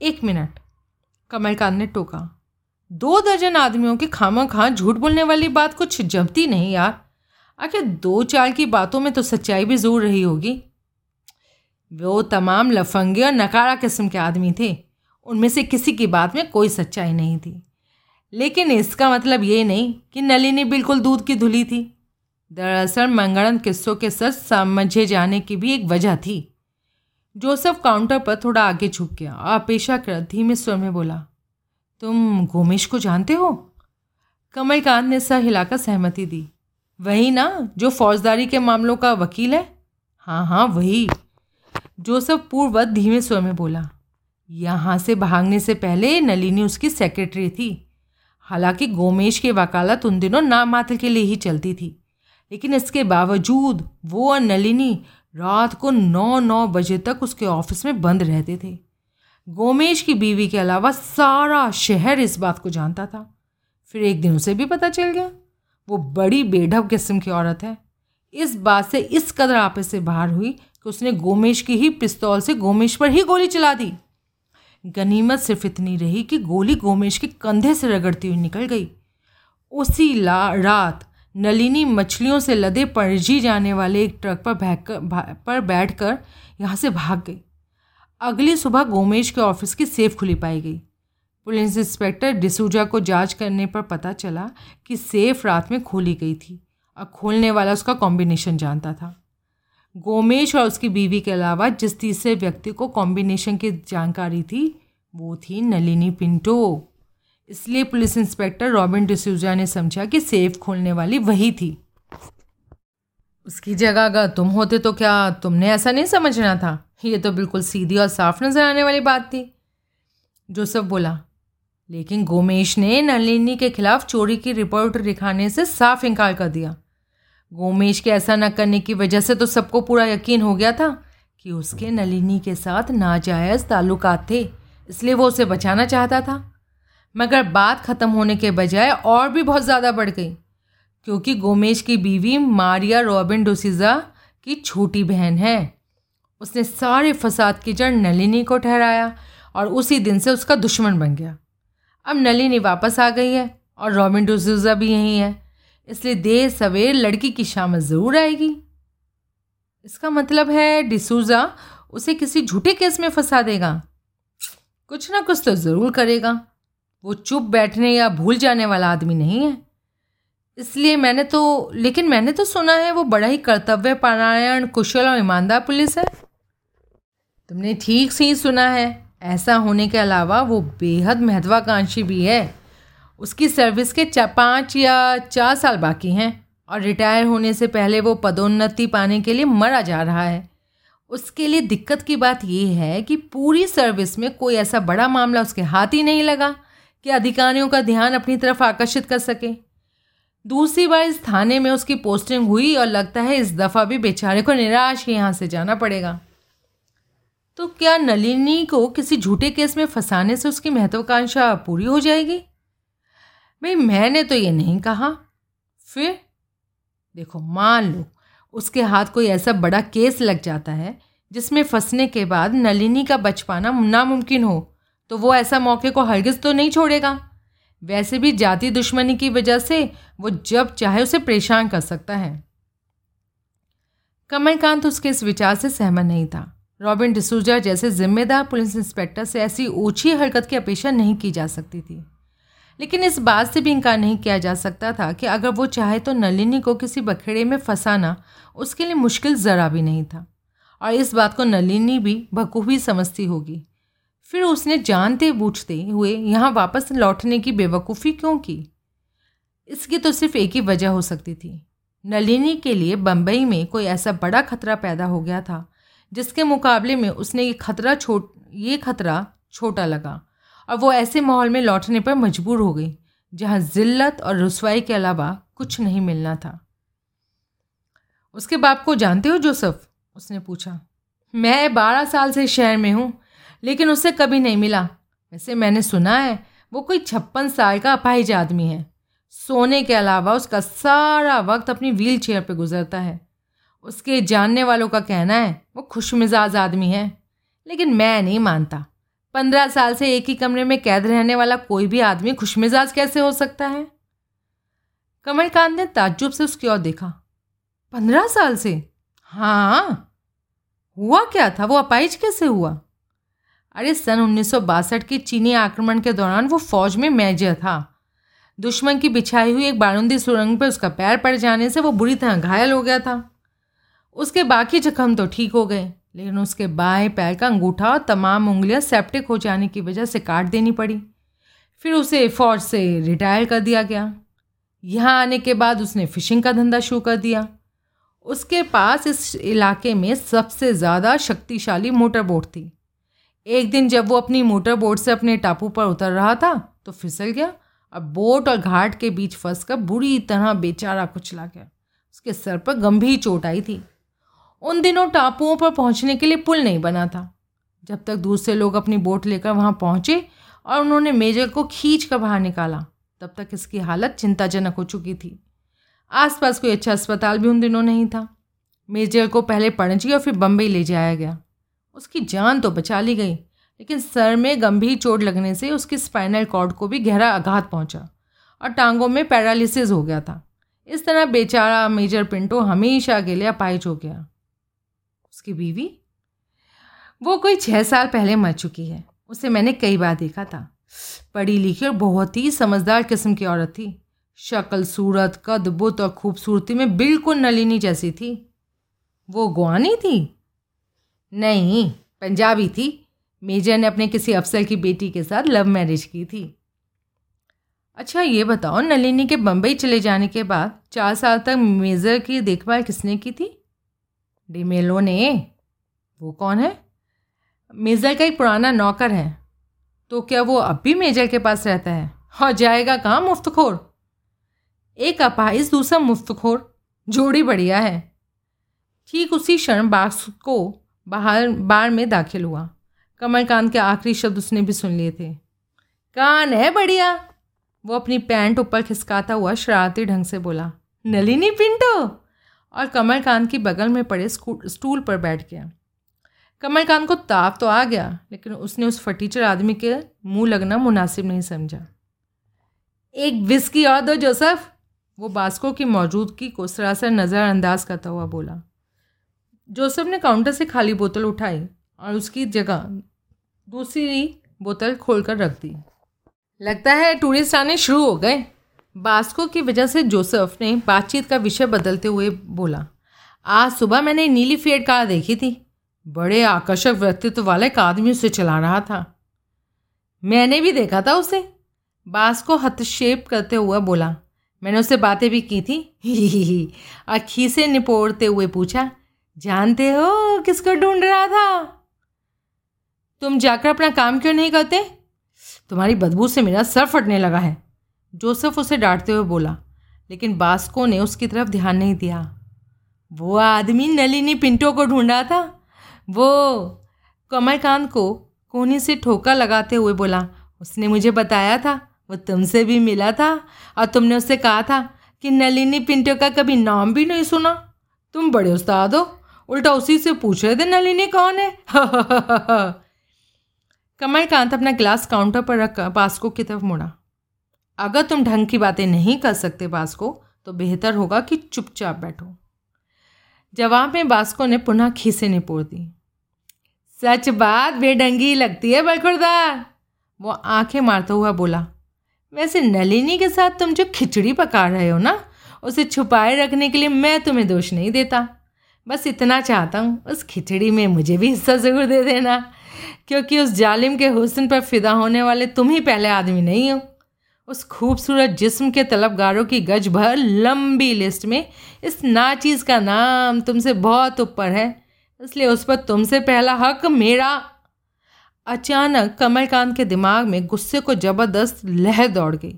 A: एक मिनट कमलकांत ने टोका। दो दर्जन आदमियों के खामा खां झूठ बोलने वाली बात कुछ जमती नहीं यार। आखिर दो चार की बातों में तो सच्चाई भी ज़रूर रही होगी। वो तमाम लफंगे और नकारा किस्म के आदमी थे। उनमें से किसी की बात में कोई सच्चाई नहीं थी। लेकिन इसका मतलब ये नहीं कि नलिनी बिल्कुल दूध की धुली थी। दरअसल मंगड़न किस्सों के सच समझे जाने की भी एक वजह थी। जोसफ काउंटर पर थोड़ा आगे झुक गया और अपेक्षाकृत धीमे स्वर में बोला, तुम गोमेश को जानते हो? कमलकांत ने सर हिलाकर सहमति दी, वही ना, जो फौजदारी के मामलों का वकील है? हाँ हाँ वही। जोसफ पूर्ववत धीमे स्वर में बोला, यहाँ से भागने से पहले नलिनी उसकी सेक्रेटरी थी। हालाँकि गोमेश की वकालत उन दिनों नाम मात्र के लिए ही चलती थी, लेकिन इसके बावजूद वो और नलिनी रात को नौ नौ बजे तक उसके ऑफ़िस में बंद रहते थे। गोमेश की बीवी के अलावा सारा शहर इस बात को जानता था। फिर एक दिन उसे भी पता चल गया, वो बड़ी बेढब किस्म की औरत है। इस बात से इस कदर आपस से बाहर हुई कि उसने गोमेश की ही पिस्तौल से गोमेश पर ही गोली चला दी। गनीमत सिर्फ़ इतनी रही कि गोली गोमेश के कंधे से रगड़ती हुई निकल गई। उसी ला, रात नलिनी मछलियों से लदे पणजी जाने वाले एक ट्रक पर भैक पर बैठ कर यहाँ से भाग गई। अगली सुबह गोमेश के ऑफ़िस की सेफ़ खुली पाई गई। पुलिस इंस्पेक्टर डिसूजा को जाँच करने पर पता चला कि सेफ़ रात में खोली गई थी। और खोलने वाला उसका कॉम्बिनेशन जानता था। गोमेश और उसकी बीवी के अलावा जिस तीसरे व्यक्ति को कॉम्बिनेशन की जानकारी थी, वो थी नलिनी पिंटो। इसलिए पुलिस इंस्पेक्टर रॉबिन डिसूजा ने समझा कि सेफ़ खोलने वाली वही थी। उसकी जगह अगर तुम होते तो क्या तुमने ऐसा नहीं समझना था? ये तो बिल्कुल सीधी और साफ़ नज़र आने वाली बात थी। जोसफ बोला, लेकिन गोमेश ने नलिनी के खिलाफ चोरी की रिपोर्ट दिखाने से साफ़ इनकार कर दिया। गोमेश के ऐसा न करने की वजह से तो सबको पूरा यकीन हो गया था कि उसके नलिनी के साथ नाजायज़ ताल्लुकात थे, इसलिए वो उसे बचाना चाहता था। मगर बात ख़त्म होने के बजाय और भी बहुत ज़्यादा बढ़ गई, क्योंकि गोमेश की बीवी मारिया रॉबिन डोसिजा की छोटी बहन है। उसने सारे फसाद की जड़ नलिनी को ठहराया और उसी दिन से उसका दुश्मन बन गया। अब नलिनी वापस आ गई है और रॉबिन डोसिजा भी यहीं है। इसलिए देर सवेर लड़की की शामत ज़रूर आएगी। इसका मतलब है, डिसूजा उसे किसी झूठे केस में फंसा देगा। कुछ ना कुछ तो ज़रूर करेगा। वो चुप बैठने या भूल जाने वाला आदमी नहीं है। इसलिए मैंने तो लेकिन मैंने तो सुना है वो बड़ा ही कर्तव्य पारायण, कुशल और ईमानदार पुलिस है। तुमने ठीक से ही सुना है। ऐसा होने के अलावा वो बेहद महत्वाकांक्षी भी है। उसकी सर्विस के पाँच या चार साल बाकी हैं और रिटायर होने से पहले वो पदोन्नति पाने के लिए मरा जा रहा है। उसके लिए दिक्कत की बात यह है कि पूरी सर्विस में कोई ऐसा बड़ा मामला उसके हाथ ही नहीं लगा कि अधिकारियों का ध्यान अपनी तरफ़ आकर्षित कर सके। दूसरी बार इस थाने में उसकी पोस्टिंग हुई और लगता है इस दफ़ा भी बेचारे को निराश ही यहाँ से जाना पड़ेगा। तो क्या नलिनी को किसी झूठे केस में फंसाने से उसकी महत्वाकांक्षा पूरी हो जाएगी? भाई, मैंने तो ये नहीं कहा। फिर? देखो, मान लो, उसके हाथ कोई ऐसा बड़ा केस लग जाता है, जिसमें फंसने के बाद नलिनी का बच पाना नामुमकिन हो तो वो ऐसा मौके को हरगिज़ तो नहीं छोड़ेगा। वैसे भी जाति दुश्मनी की वजह से वो जब चाहे उसे परेशान कर सकता है। कमलकांत उसके इस विचार से सहमत नहीं था। रॉबिन डिसूजा जैसे जिम्मेदार पुलिस इंस्पेक्टर से ऐसी ऊँची हरकत की अपेक्षा नहीं की जा सकती थी। लेकिन इस बात से भी इनकार नहीं किया जा सकता था कि अगर वो चाहे तो नलिनी को किसी बखेड़े में फंसाना उसके लिए मुश्किल ज़रा भी नहीं था। और इस बात को नलिनी भी बखूबी समझती होगी। फिर उसने जानते बूझते हुए यहाँ वापस लौटने की बेवकूफ़ी क्यों की? इसकी तो सिर्फ़ एक ही वजह हो सकती थी। नलिनी के लिए बम्बई में कोई ऐसा बड़ा खतरा पैदा हो गया था, जिसके मुकाबले में उसने ये खतरा छोट, ये खतरा छोटा लगा। और वो ऐसे माहौल में लौटने पर मजबूर हो गई, जहाँ ज़िल्लत और रसवाई के अलावा कुछ नहीं मिलना था। उसके बाप को जानते हो जोसफ? उसने पूछा। मैं बारह साल से शहर में हूँ, लेकिन उससे कभी नहीं मिला। वैसे मैंने सुना है, वो कोई छप्पन साल का अपाहिज आदमी है। सोने के अलावा उसका सारा वक्त अपनी व्हील चेयर पर गुजरता है। उसके जानने वालों का कहना है, वो खुश मिजाज आदमी है, लेकिन मैं नहीं मानता। पंद्रह साल से एक ही कमरे में कैद रहने वाला कोई भी आदमी खुश मिजाज कैसे हो सकता है? कमलकांत ने ताज्जुब से उसकी ओर देखा। पंद्रह साल से? हाँ। हुआ क्या था? वो अपाइज कैसे हुआ? अरे, सन उन्नीस के चीनी आक्रमण के दौरान वो फौज में मेजर था। दुश्मन की बिछाई हुई एक बारूंदी सुरंग पर उसका पैर पड़ जाने से वो बुरी तरह घायल हो गया था। उसके बाकी जख्म तो ठीक हो गए। लेकिन उसके बाएँ पैर का अंगूठा और तमाम उंगलियाँ सेप्टिक हो जाने की वजह से काट देनी पड़ी। फिर उसे फौज से रिटायर कर दिया गया। यहाँ आने के बाद उसने फ़िशिंग का धंधा शुरू कर दिया। उसके पास इस इलाके में सबसे ज़्यादा शक्तिशाली मोटर बोट थी। एक दिन जब वो अपनी मोटर बोट से अपने टापू पर उतर रहा था तो फिसल गया। और बोट और घाट के बीच फंस कर बुरी तरह बेचारा कुचला गया। उसके सर पर गंभीर चोट आई थी। उन दिनों टापुओं पर पहुँचने के लिए पुल नहीं बना था। जब तक दूसरे लोग अपनी बोट लेकर वहाँ पहुँचे और उन्होंने मेजर को खींच कर बाहर निकाला, तब तक इसकी हालत चिंताजनक हो चुकी थी। आसपास कोई अच्छा अस्पताल भी उन दिनों नहीं था। मेजर को पहले पणजी और फिर बम्बई ले जाया गया। उसकी जान तो बचा ली गई, लेकिन सर में गंभीर चोट लगने से उसकी स्पाइनल कॉर्ड को भी गहरा आघात पहुँचा और टांगों में पैरालिसिस हो गया था। इस तरह बेचारा मेजर पिंटो हमेशा के लिए अपाइज हो गया। उसकी बीवी। वो कोई छः साल पहले मर चुकी है। उसे मैंने कई बार देखा था। पढ़ी लिखी और बहुत ही समझदार किस्म की औरत थी। शक्ल, सूरत कद बुत और खूबसूरती में बिल्कुल नलिनी जैसी थी। वो गुआनी थी? नहीं, पंजाबी थी। मेजर ने अपने किसी अफसर की बेटी के साथ लव मैरिज की थी। अच्छा ये बताओ, नलिनी के बम्बई चले जाने के बाद चार साल तक मेजर की देखभाल किसने की थी? डिमेलो ने वो कौन है? मेजर का एक पुराना नौकर है। तो क्या वो अब भी मेजर के पास रहता है? और जाएगा कहाँ मुफ्तखोर? एक अपाहिज दूसरा मुफ्तखोर, जोड़ी बढ़िया है। ठीक उसी क्षण बाक्स को बाहर, बार में दाखिल हुआ। कमलकांत के आखिरी शब्द उसने भी सुन लिए थे। कान है बढ़िया। वो अपनी पैंट ऊपर खिसकाता हुआ शरारती ढंग से बोला, नलिनी पिंटो! और कमलकांत की बगल में पड़े स्टूल पर बैठ गया। कमलकांत को ताप तो आ गया, लेकिन उसने उस फटीचर आदमी के मुँह लगना मुनासिब नहीं समझा। एक विस्की और दो जोसफ वो बास्को की मौजूदगी को सरासर नज़रअंदाज करता हुआ बोला। जोसफ ने काउंटर से खाली बोतल उठाई और उसकी जगह दूसरी बोतल खोलकर रख दी। लगता है टूरिस्ट आने शुरू हो गए। बास्को की वजह से जोसेफ ने बातचीत का विषय बदलते हुए बोला, आज सुबह मैंने नीली फेड कार देखी थी। बड़े आकर्षक व्यक्तित्व वाले एक आदमी उसे चला रहा था। मैंने भी देखा था उसे। बास्को हस्तक्षेप करते हुए बोला, मैंने उससे बातें भी की थी। और खीसे निपोड़ते हुए पूछा, जानते हो किसको ढूंढ रहा था? तुम जाकर अपना काम क्यों नहीं करते? तुम्हारी बदबू से मेरा सर फटने लगा है। जोसेफ उसे डांटते हुए बोला, लेकिन बास्को ने उसकी तरफ़ ध्यान नहीं दिया। वो आदमी नलिनी पिंटो को ढूंढा था। वो कमलकांत को कोहनी से ठोका लगाते हुए बोला, उसने मुझे बताया था, वो तुमसे भी मिला था, और तुमने उससे कहा था कि नलिनी पिंटो का कभी नाम भी नहीं सुना। तुम बड़े उस्ताद हो, उल्टा उसी से पूछ रहे थे नलिनी कौन है? कमलकांत अपना ग्लास काउंटर पर रख बास्को की तरफ़ मुड़ा। अगर तुम ढंग की बातें नहीं कर सकते बास्को तो बेहतर होगा कि चुपचाप बैठो। जवाब में बास्को ने पुनः खीसे निपोड़ दी। सच बात, बेढंगी लगती है बरखुरदार वो आँखें मारता हुआ बोला, वैसे नलिनी के साथ तुम जो खिचड़ी पका रहे हो ना, उसे छुपाए रखने के लिए मैं तुम्हें दोष नहीं देता। बस इतना चाहता हूँ, उस खिचड़ी में मुझे भी हिस्सा ज़रूर दे देना, क्योंकि उस जालिम के हुस्न पर फिदा होने वाले तुम ही पहले आदमी नहीं हो। उस खूबसूरत जिस्म के तलबगारों की गज भर लंबी लिस्ट में इस नाचीज़ का नाम तुमसे बहुत ऊपर है, इसलिए उस पर तुमसे पहला हक मेरा। अचानक कमलकांत के दिमाग में गुस्से को ज़बरदस्त लहर दौड़ गई।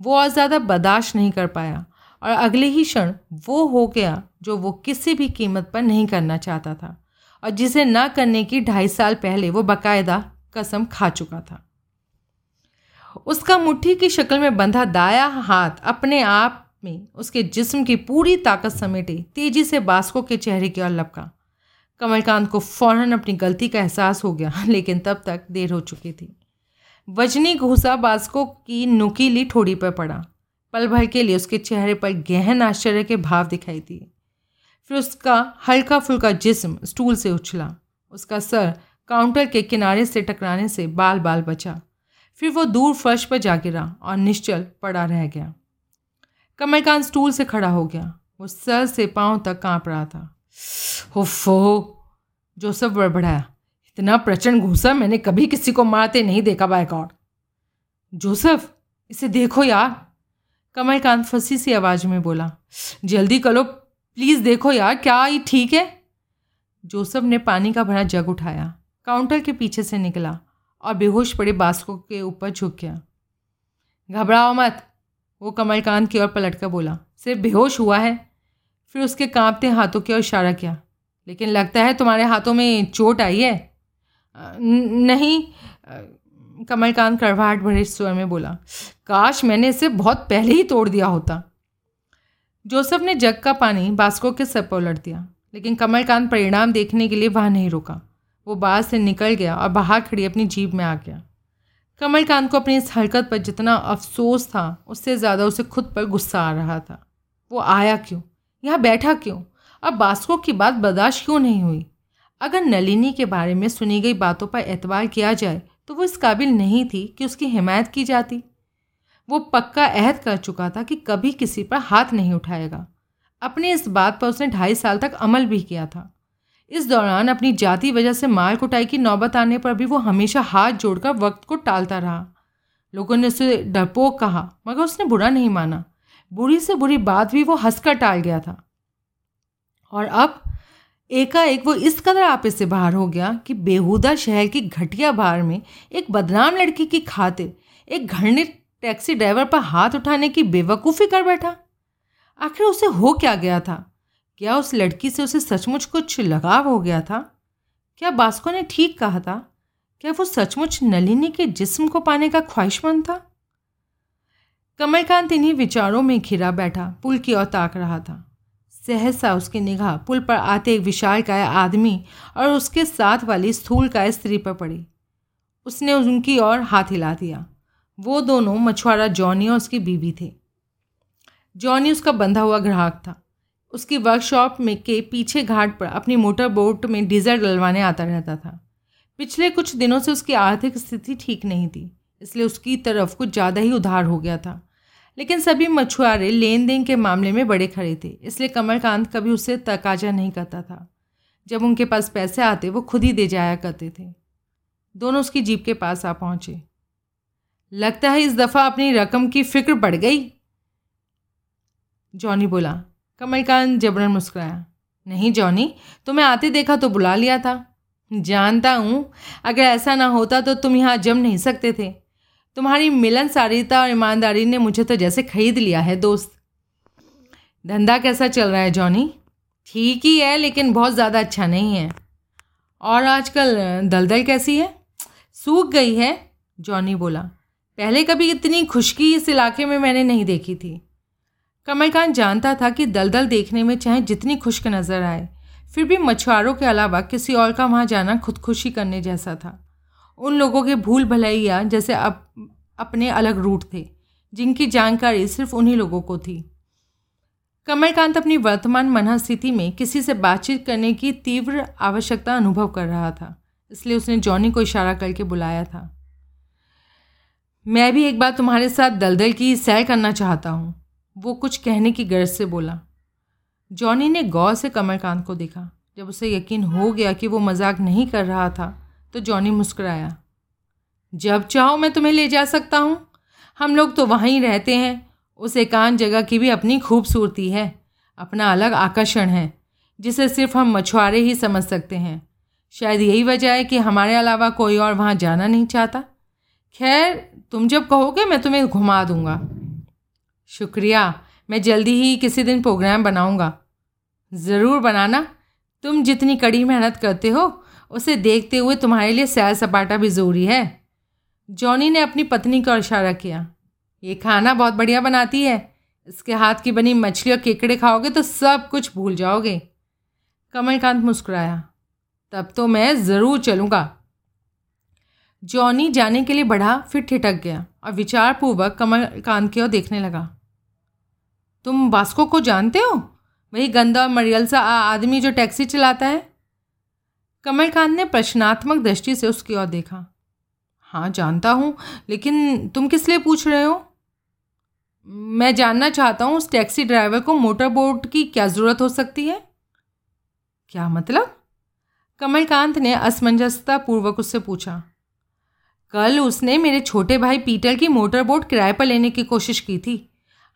A: वो और ज़्यादा बर्दाश्त नहीं कर पाया और अगले ही क्षण वो हो गया जो वो किसी भी कीमत पर नहीं करना चाहता था और जिसे ना करने की ढाई साल पहले वो बाकायदा कसम खा चुका था। उसका मुट्ठी की शक्ल में बंधा दाया हाथ अपने आप में उसके जिस्म की पूरी ताकत समेटे, तेज़ी से बास्को के चेहरे की ओर लपका। कमलकांत को फ़ौरन अपनी गलती का एहसास हो गया, लेकिन तब तक देर हो चुकी थी। वजनी घूसा बास्को की नुकीली ठोड़ी पर पड़ा। पल भर के लिए उसके चेहरे पर गहन आश्चर्य के भाव दिखाई दिए। फिर उसका हल्का फुल्का जिस्म स्टूल से उछला। उसका सर काउंटर के किनारे से टकराने से बाल बाल बचा। फिर वो दूर फर्श पर जा गिरा और निश्चल पड़ा रह गया। कमलकांत स्टूल से खड़ा हो गया। वो सर से पाँव तक काँप रहा था। हो जोसफ बड़बड़ाया। इतना प्रचंड घूसा मैंने कभी किसी को मारते नहीं देखा बाय गॉड जोसफ, इसे देखो यार। कमलकांत फंसी सी आवाज़ में बोला। जल्दी करो, प्लीज़ देखो यार, क्या ये ठीक है? जोसफ ने पानी का भरा जग उठाया। काउंटर के पीछे से निकला। और बेहोश पड़े बास्को के ऊपर झुक गया। घबराओ मत, वो कमलकांत की ओर पलट कर बोला। सिर्फ़ बेहोश हुआ है? फिर उसके कांपते हाथों की ओर इशारा किया। लेकिन लगता है तुम्हारे हाथों में चोट आई है? नहीं कमलकांत कड़वाहट भरे स्वर में बोला। काश मैंने इसे बहुत पहले ही तोड़ दिया होता। जोसफ ने जग का पानी बास्को के सर पर उलट दिया, लेकिन कमलकांत परिणाम देखने के लिए वहाँ नहीं रुका। वो बाहर से निकल गया और बाहर खड़ी अपनी जीप में आ गया। कमलकांत को अपनी इस हरकत पर जितना अफसोस था, उससे ज़्यादा उसे खुद पर गुस्सा आ रहा था। वो आया क्यों? यहाँ बैठा क्यों? अब बास्को की बात बर्दाश्त क्यों नहीं हुई? अगर नलिनी के बारे में सुनी गई बातों पर एतबार किया जाए तो वो इस काबिल नहीं थी कि उसकी हिमायत की जाती। वो पक्का अहद कर चुका था कि कभी किसी पर हाथ नहीं उठाएगा। अपने इस बात पर उसने ढाई साल तक अमल भी किया था। इस दौरान अपनी जाति वजह से माल कुटाई की नौबत आने पर भी वो हमेशा हाथ जोड़कर वक्त को टालता रहा। लोगों ने उसे डरपोक कहा, मगर उसने बुरा नहीं माना। बुरी से बुरी बात भी वो हंसकर टाल गया था। और अब एकाएक वो इस कदर आपे से बाहर हो गया कि बेहुदा शहर की घटिया बार में एक बदनाम लड़की की खातिर एक घरने टैक्सी ड्राइवर पर हाथ उठाने की बेवकूफ़ी कर बैठा। आखिर उसे हो क्या गया था? क्या उस लड़की से उसे सचमुच कुछ लगाव हो गया था? क्या बास्को ने ठीक कहा था? क्या वो सचमुच नलिनी के जिस्म को पाने का ख्वाहिशमंद था? कमलकांत इन्हीं विचारों में घिरा बैठा, पुल की ओर ताक रहा था। सहसा उसकी निगाह पुल पर आते एक विशाल काय आदमी और उसके साथ वाली स्थूल काय स्त्री पर पड़ी। उसने उनकी ओर हाथ हिला दिया। वो दोनों मछुआरा जॉनी और उसकी बीबी थे। जॉनी उसका बंधा हुआ ग्राहक था। उसकी वर्कशॉप में के पीछे घाट पर अपनी मोटर बोट में डीजल डलवाने आता रहता था। पिछले कुछ दिनों से उसकी आर्थिक स्थिति ठीक नहीं थी, इसलिए उसकी तरफ़ कुछ ज़्यादा ही उधार हो गया था। लेकिन सभी मछुआरे लेन देन के मामले में बड़े खड़े थे, इसलिए कमलकांत कभी उससे तकाजा नहीं करता था। जब उनके पास पैसे आते, वो खुद ही दे जाया करते थे। दोनों उसकी जीप के पास आ पहुँचे। लगता है इस दफ़ा अपनी रकम की फ़िक्र बढ़ गई? जॉनी बोला कमलकांत जबरन मुस्कुराया, नहीं, जॉनी, तुम्हें आते देखा तो बुला लिया था। जानता हूँ, अगर ऐसा ना होता तो तुम यहाँ जम नहीं सकते थे। तुम्हारी मिलनसारिता और ईमानदारी ने मुझे तो जैसे खरीद लिया है, दोस्त। धंधा कैसा चल रहा है, जॉनी? ठीक ही है, लेकिन बहुत ज़्यादा अच्छा नहीं है। और आजकल दलदल कैसी है? सूख गई है? जॉनी बोला। पहले कभी इतनी खुशकी इस इलाके में मैंने नहीं देखी थी। कमलकांत जानता था कि दलदल देखने में चाहे जितनी खुश्क नज़र आए फिर भी मछुआरों के अलावा किसी और का वहाँ जाना खुदकुशी करने जैसा था। उन लोगों के भूल भलैया जैसे अप, अपने अलग रूट थे जिनकी जानकारी सिर्फ़ उन्हीं लोगों को थी। कमलकांत अपनी वर्तमान मनस्थिति में किसी से बातचीत करने की तीव्र आवश्यकता अनुभव कर रहा था इसलिए उसने जॉनी को इशारा करके बुलाया था। मैं भी एक बार तुम्हारे साथ दलदल की सैर करना चाहता हूँ। वो कुछ कहने की गर्ज से बोला। जॉनी ने गौर से कमलकांत को देखा। जब उसे यकीन हो गया कि वो मज़ाक नहीं कर रहा था तो जॉनी मुस्कराया। जब चाहो मैं तुम्हें ले जा सकता हूँ। हम लोग तो वहीं रहते हैं। उस एकांत जगह की भी अपनी खूबसूरती है। अपना अलग आकर्षण है, जिसे सिर्फ़ हम मछुआरे ही समझ सकते हैं। शायद यही वजह है कि हमारे अलावा कोई और वहाँ जाना नहीं चाहता। खैर, तुम जब कहोगे मैं तुम्हें घुमा दूँगा। शुक्रिया। मैं जल्दी ही किसी दिन प्रोग्राम बनाऊँगा। ज़रूर बनाना। तुम जितनी कड़ी मेहनत करते हो, उसे देखते हुए तुम्हारे लिए सैर सपाटा भी ज़रूरी है। जॉनी ने अपनी पत्नी का इशारा किया। ये खाना बहुत बढ़िया बनाती है। इसके हाथ की बनी मछली और केकड़े खाओगे तो सब कुछ भूल जाओगे। कमलकांत मुस्कुराया। तब तो मैं ज़रूर चलूँगा। जॉनी जाने के लिए बढ़ा, फिर ठिठक गया और विचारपूर्वक कमलकांत की ओर देखने लगा। तुम बास्को को जानते हो? वही गंदा और मरियल सा आदमी जो टैक्सी चलाता है। कमलकांत ने प्रश्नात्मक दृष्टि से उसकी ओर देखा। हाँ जानता हूँ, लेकिन तुम किस लिए पूछ रहे हो? मैं जानना चाहता हूँ, उस टैक्सी ड्राइवर को मोटर बोट की क्या ज़रूरत हो सकती है? क्या मतलब? कमलकांत ने असमंजसता पूर्वक उससे पूछा। कल उसने मेरे छोटे भाई पीटर की मोटर बोट किराए पर लेने की कोशिश की थी।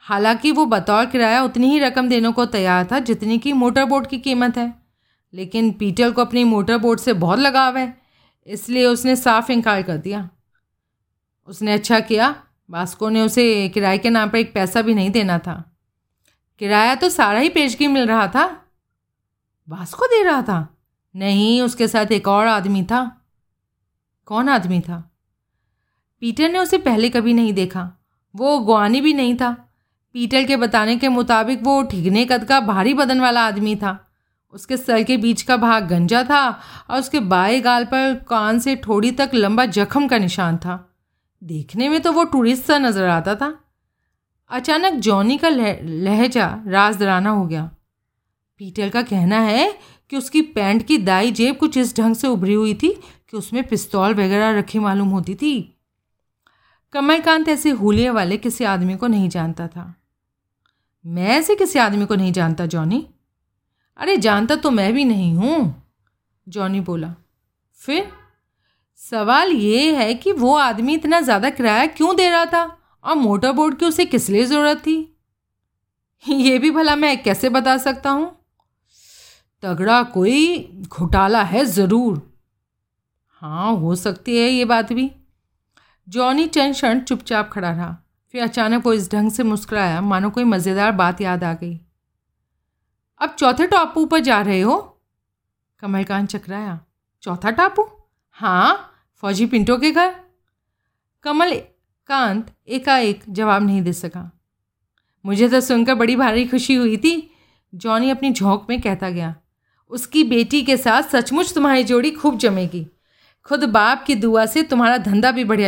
A: हालाँकि वो बतौर किराया उतनी ही रकम देने को तैयार था जितनी की मोटर बोट की कीमत है। लेकिन पीटर को अपनी मोटर बोट से बहुत लगाव है, इसलिए उसने साफ़ इनकार कर दिया। उसने अच्छा किया बास्को ने उसे किराए के नाम पर एक पैसा भी नहीं देना था। किराया तो सारा ही पेशगी मिल रहा था। बास्को दे रहा था? नहीं, उसके साथ एक और आदमी था। कौन आदमी था? पीटर ने उसे पहले कभी नहीं देखा। वो गुआनी भी नहीं था। पीटर के बताने के मुताबिक वो ठिगने कद का भारी बदन वाला आदमी था। उसके सर के बीच का भाग गंजा था और उसके बाएँ गाल पर कान से ठोड़ी तक लंबा जख्म का निशान था। देखने में तो वो टूरिस्ट सा नज़र आता था। अचानक जॉनी का लहजा राजदराना हो गया। पीटर का कहना है कि उसकी पैंट की दाई जेब कुछ इस ढंग से उभरी हुई थी कि उसमें पिस्तौल वगैरह रखी मालूम होती थी। कमलकांत ऐसे हुलिये वाले किसी आदमी को नहीं जानता था। मैं ऐसे किसी आदमी को नहीं जानता, जॉनी। अरे, जानता तो मैं भी नहीं हूँ, जॉनी बोला। फिर? सवाल ये है कि वो आदमी इतना ज़्यादा किराया क्यों दे रहा था? और मोटर बोर्ड की उसे किस लिए ज़रूरत थी? ये भी भला मैं कैसे बता सकता हूँ? तगड़ा कोई घोटाला है ज़रूर। हाँ हो सकती है ये बात भी। जॉनी चंद क्षण चुपचाप खड़ा रहा। फिर अचानक वो इस ढंग से मुस्कुराया, मानो कोई मज़ेदार बात याद आ गई। अब चौथे टापू पर जा रहे हो? कमलकांत चकराया। चौथा टापू? हाँ फौजी पिंटो के घर। कमल कांत एकाएक जवाब नहीं दे सका। मुझे तो सुनकर बड़ी भारी खुशी हुई थी, जॉनी अपनी झोंक में कहता गया। उसकी बेटी के साथ सचमुच तुम्हारी जोड़ी खूब जमेगी। खुद बाप की दुआ से तुम्हारा धंधा भी बढ़िया